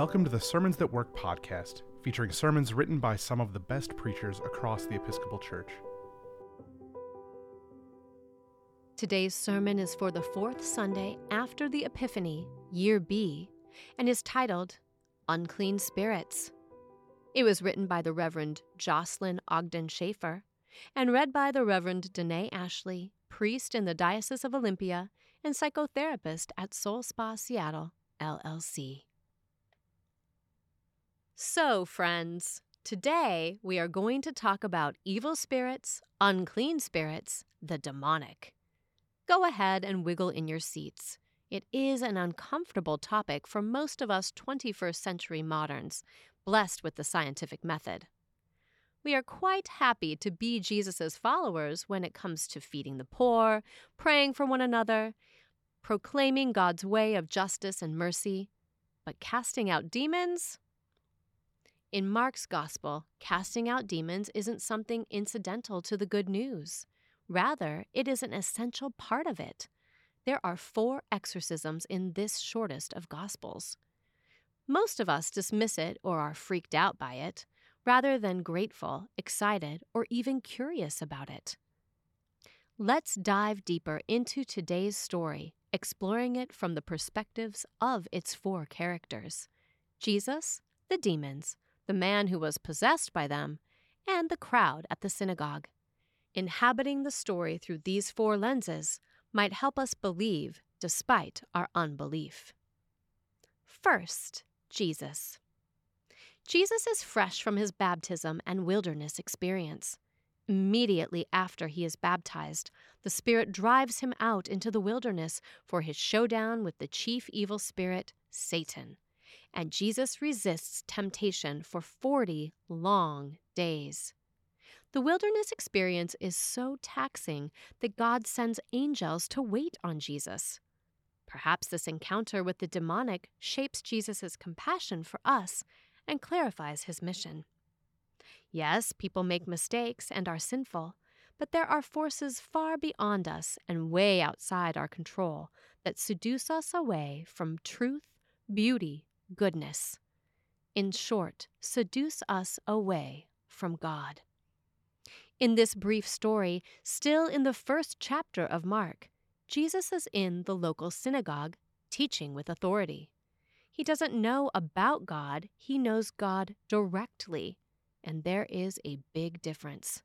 Welcome to the Sermons That Work podcast, featuring sermons written by some of the best preachers across the Episcopal Church. Today's sermon is for the fourth Sunday after the Epiphany, Year B, and is titled Unclean Spirits. It was written by the Reverend Joslyn Ogden Schaefer and read by the Reverend Danae Ashley, priest in the Diocese of Olympia and psychotherapist at Soul Spa Seattle, LLC. So, friends, today we are going to talk about evil spirits, unclean spirits, the demonic. Go ahead and wiggle in your seats. It is an uncomfortable topic for most of us 21st century moderns, blessed with the scientific method. We are quite happy to be Jesus' followers when it comes to feeding the poor, praying for one another, proclaiming God's way of justice and mercy. But casting out demons? In Mark's Gospel, casting out demons isn't something incidental to the good news. Rather, it is an essential part of it. There are four exorcisms in this shortest of Gospels. Most of us dismiss it or are freaked out by it, rather than grateful, excited, or even curious about it. Let's dive deeper into today's story, exploring it from the perspectives of its four characters Jesus, the demons, the man who was possessed by them, and the crowd at the synagogue. Inhabiting the story through these four lenses might help us believe despite our unbelief. First, Jesus. Jesus is fresh from his baptism and wilderness experience. Immediately after he is baptized, the Spirit drives him out into the wilderness for his showdown with the chief evil spirit, Satan and Jesus resists temptation for 40 long days. The wilderness experience is so taxing that God sends angels to wait on Jesus. Perhaps this encounter with the demonic shapes Jesus' compassion for us and clarifies his mission. Yes, people make mistakes and are sinful, but there are forces far beyond us and way outside our control that seduce us away from truth, beauty, goodness. In short, seduce us away from God. In this brief story, still in the first chapter of Mark, Jesus is in the local synagogue teaching with authority. He doesn't know about God, he knows God directly, and there is a big difference.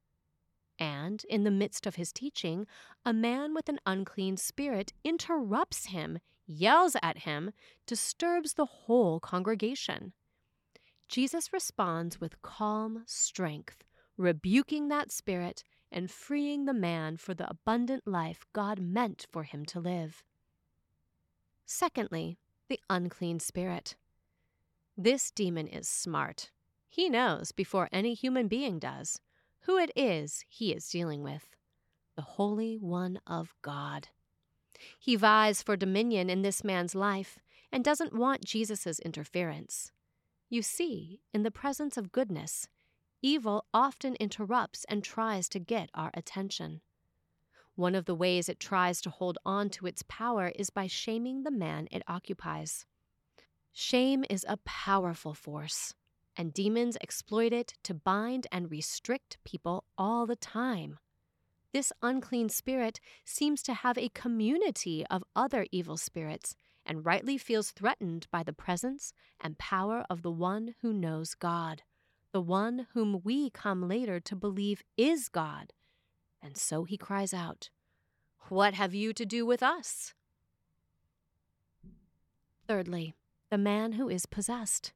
And in the midst of his teaching, a man with an unclean spirit interrupts him, yells at him, disturbs the whole congregation. Jesus responds with calm strength, rebuking that spirit and freeing the man for the abundant life God meant for him to live. Secondly, the unclean spirit. This demon is smart. He knows before any human being does who it is he is dealing with the Holy One of God. He vies for dominion in this man's life and doesn't want Jesus' interference. You see, in the presence of goodness, evil often interrupts and tries to get our attention. One of the ways it tries to hold on to its power is by shaming the man it occupies. Shame is a powerful force and demons exploit it to bind and restrict people all the time. This unclean spirit seems to have a community of other evil spirits and rightly feels threatened by the presence and power of the one who knows God, the one whom we come later to believe is God. And so he cries out, What have you to do with us? Thirdly, the man who is possessed.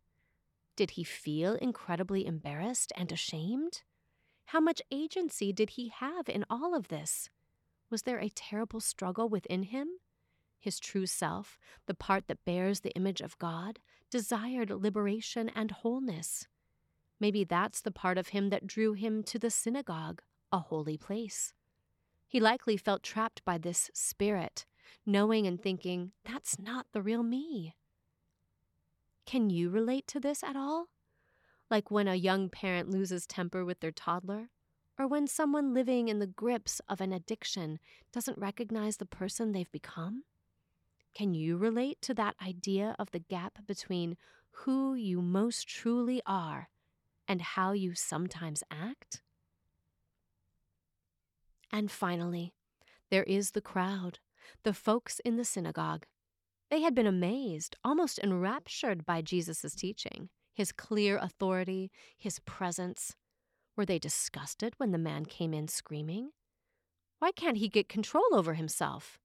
Did he feel incredibly embarrassed and ashamed? How much agency did he have in all of this? Was there a terrible struggle within him? His true self, the part that bears the image of God, desired liberation and wholeness. Maybe that's the part of him that drew him to the synagogue, a holy place. He likely felt trapped by this spirit, knowing and thinking, that's not the real me. Can you relate to this at all? Like when a young parent loses temper with their toddler? Or when someone living in the grips of an addiction doesn't recognize the person they've become? Can you relate to that idea of the gap between who you most truly are and how you sometimes act? And finally, there is the crowd, the folks in the synagogue. They had been amazed, almost enraptured by Jesus' teaching, his clear authority, his presence. Were they disgusted when the man came in screaming? Why can't he get control over himself?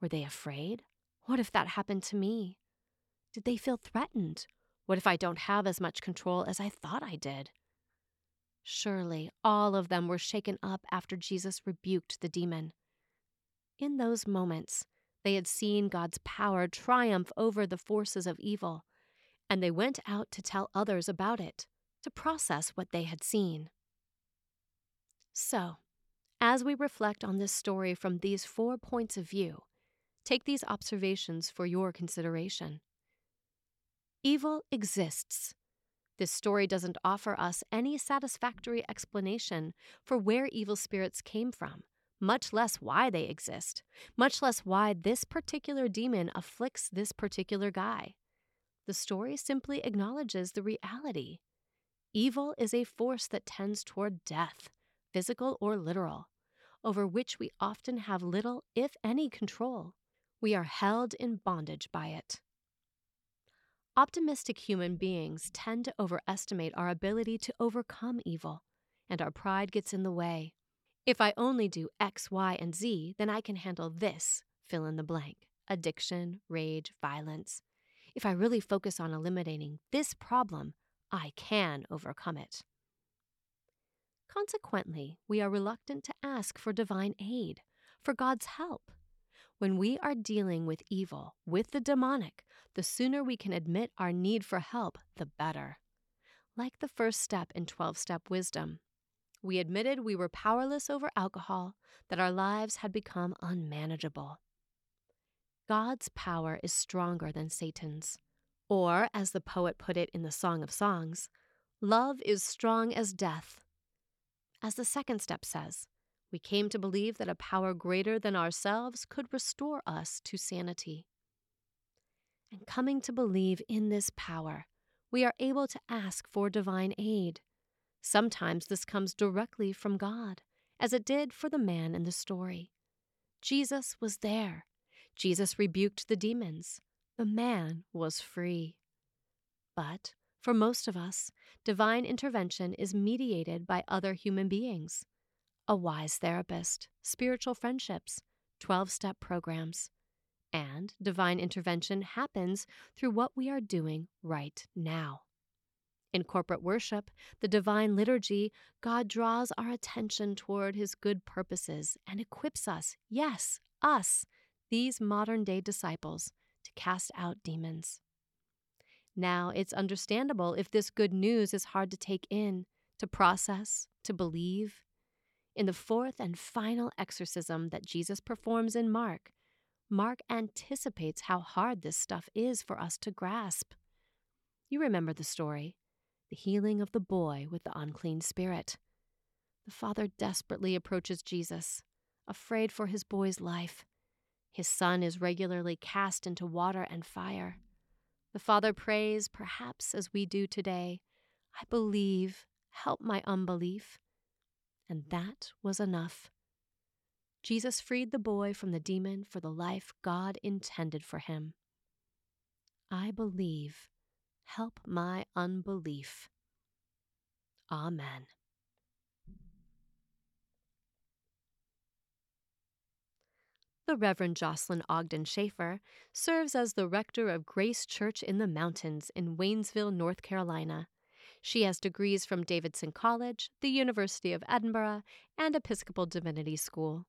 Were they afraid? What if that happened to me? Did they feel threatened? What if I don't have as much control as I thought I did? Surely all of them were shaken up after Jesus rebuked the demon. In those moments, they had seen God's power triumph over the forces of evil, and they went out to tell others about it, to process what they had seen. So, as we reflect on this story from these four points of view, take these observations for your consideration. Evil exists. This story doesn't offer us any satisfactory explanation for where evil spirits came from, much less why they exist, much less why this particular demon afflicts this particular guy. The story simply acknowledges the reality. Evil is a force that tends toward death, physical or literal, over which we often have little, if any, control. We are held in bondage by it. Optimistic human beings tend to overestimate our ability to overcome evil, and our pride gets in the way. If I only do X, Y, and Z, then I can handle this fill in the blank addiction, rage, violence. If I really focus on eliminating this problem, I can overcome it. Consequently, we are reluctant to ask for divine aid, for God's help. When we are dealing with evil, with the demonic, the sooner we can admit our need for help, the better. Like the first step in 12 step wisdom, we admitted we were powerless over alcohol, that our lives had become unmanageable. God's power is stronger than Satan's. Or, as the poet put it in the Song of Songs, love is strong as death. As the second step says, we came to believe that a power greater than ourselves could restore us to sanity. And coming to believe in this power, we are able to ask for divine aid. Sometimes this comes directly from God, as it did for the man in the story. Jesus was there. Jesus rebuked the demons. The man was free. But for most of us, divine intervention is mediated by other human beings a wise therapist, spiritual friendships, 12 step programs. And divine intervention happens through what we are doing right now. In corporate worship, the divine liturgy, God draws our attention toward his good purposes and equips us, yes, us, these modern day disciples, to cast out demons. Now, it's understandable if this good news is hard to take in, to process, to believe, in the fourth and final exorcism that Jesus performs in Mark, Mark anticipates how hard this stuff is for us to grasp. You remember the story the healing of the boy with the unclean spirit. The father desperately approaches Jesus, afraid for his boy's life. His son is regularly cast into water and fire. The father prays, perhaps as we do today I believe, help my unbelief and that was enough. Jesus freed the boy from the demon for the life God intended for him. I believe. Help my unbelief. Amen. The Reverend Joslyn Ogden Schaefer serves as the rector of Grace Church in the Mountains in Waynesville, North Carolina. She has degrees from Davidson College, the University of Edinburgh, and Episcopal Divinity School.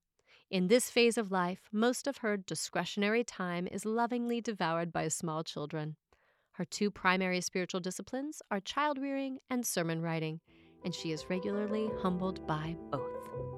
In this phase of life, most of her discretionary time is lovingly devoured by small children. Her two primary spiritual disciplines are child rearing and sermon writing, and she is regularly humbled by both.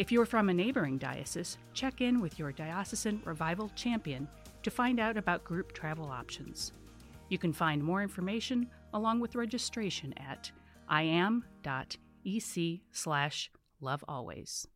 If you're from a neighboring diocese, check in with your diocesan revival champion to find out about group travel options. You can find more information along with registration at iam.ec slash lovealways.